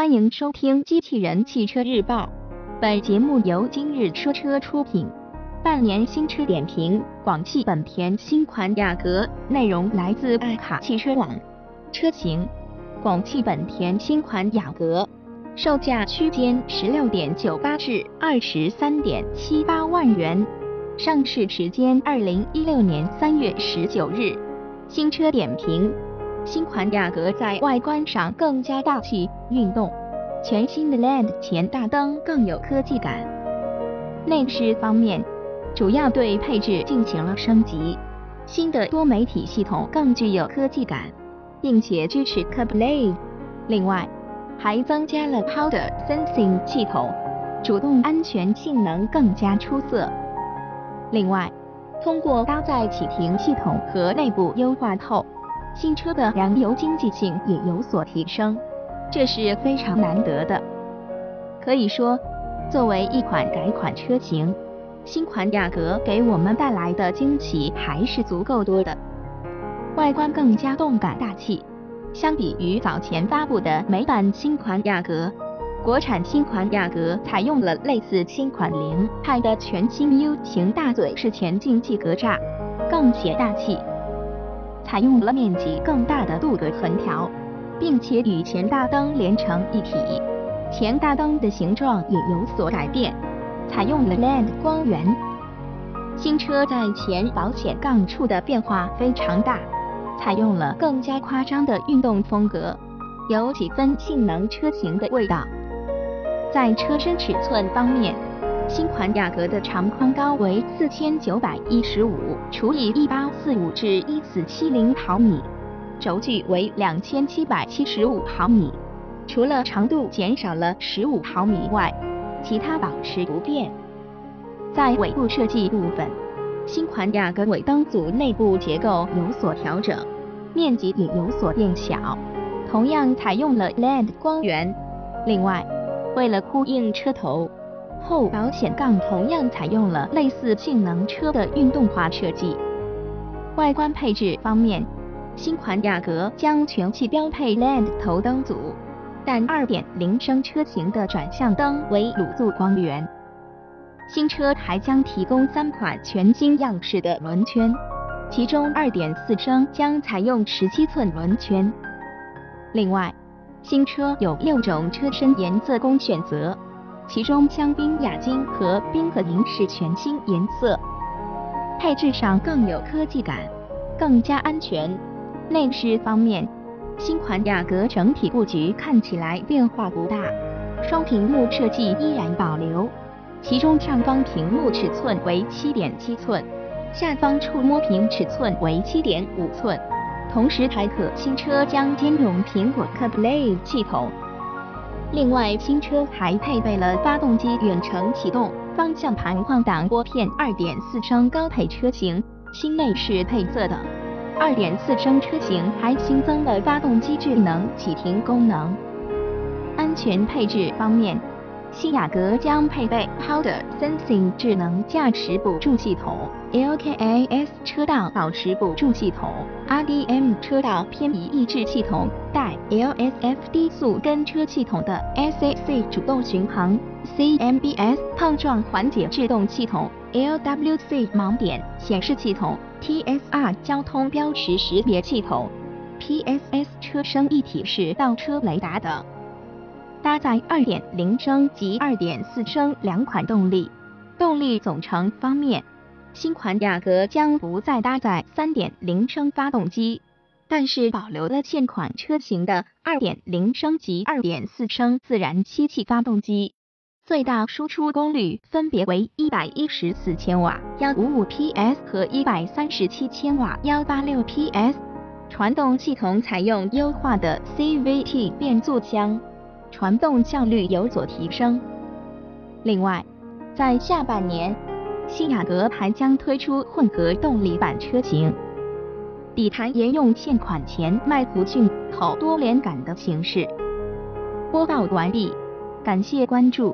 欢迎收听《机器人汽车日报》，本节目由今日说车出品。半年新车点评：广汽本田新款雅阁，内容来自爱卡汽车网。车型：广汽本田新款雅阁，售价区间十六点九八至二十三点七八万元，上市时间二零一六年三月十九日。新车点评。新款雅阁在外观上更加大气、运动，全新的 LED 前大灯更有科技感。内饰方面，主要对配置进行了升级，新的多媒体系统更具有科技感，并且支持 CarPlay。另外，还增加了 Powder Sensing 系统，主动安全性能更加出色。另外，通过搭载启停系统和内部优化后。新车的燃油经济性也有所提升，这是非常难得的。可以说，作为一款改款车型，新款雅阁给我们带来的惊喜还是足够多的。外观更加动感大气，相比于早前发布的美版新款雅阁，国产新款雅阁采用了类似新款凌派的全新 U 型大嘴式前进气格栅，更显大气。采用了面积更大的镀铬横条，并且与前大灯连成一体，前大灯的形状也有所改变，采用了 LED 光源。新车在前保险杠处的变化非常大，采用了更加夸张的运动风格，有几分性能车型的味道。在车身尺寸方面，新款雅阁的长宽高为四千九百一十五除以一八四五至一四七零毫米，轴距为两千七百七十五毫米。除了长度减少了十五毫米外，其他保持不变。在尾部设计部分，新款雅阁尾灯组内部结构有所调整，面积也有所变小，同样采用了 LED 光源。另外，为了呼应车头。后保险杠同样采用了类似性能车的运动化设计。外观配置方面，新款雅阁将全系标配 LED 头灯组，但2.0升车型的转向灯为卤素光源。新车还将提供三款全新样式的轮圈，其中2.4升将采用17寸轮圈。另外，新车有六种车身颜色供选择。其中香槟雅金和冰格银是全新颜色，配置上更有科技感，更加安全。内饰方面，新款雅阁整体布局看起来变化不大，双屏幕设计依然保留，其中上方屏幕尺寸为七点七寸，下方触摸屏尺寸为七点五寸，同时还可新车将兼容苹果 CarPlay 系统。另外，新车还配备了发动机远程启动、方向盘换挡拨片、2.4升高配车型、新内饰配色等。2.4升车型还新增了发动机智能启停功能。安全配置方面。新雅阁将配备 Powder Sensing 智能驾驶辅助系统、LKAS 车道保持辅助系统、RDM 车道偏移抑制系统、带 LSF 低速跟车系统的 SAC 主动巡航、CMBS 碰撞缓解制动系统、LWC 盲点显示系统、TSR 交通标识识别系统、PSS 车身一体式倒车雷达等。搭载2.0升及2.4升两款动力，动力总成方面，新款雅阁将不再搭载3.0升发动机，但是保留了现款车型的2.0升及2.4升自然吸气发动机，最大输出功率分别为114千瓦155 PS 和137千瓦186 PS，传动系统采用优化的 CVT 变速箱。传动效率有所提升。另外，在下半年，新雅阁还将推出混合动力版车型，底盘沿用现款前麦弗逊后多连杆的形式。播报完毕，感谢关注。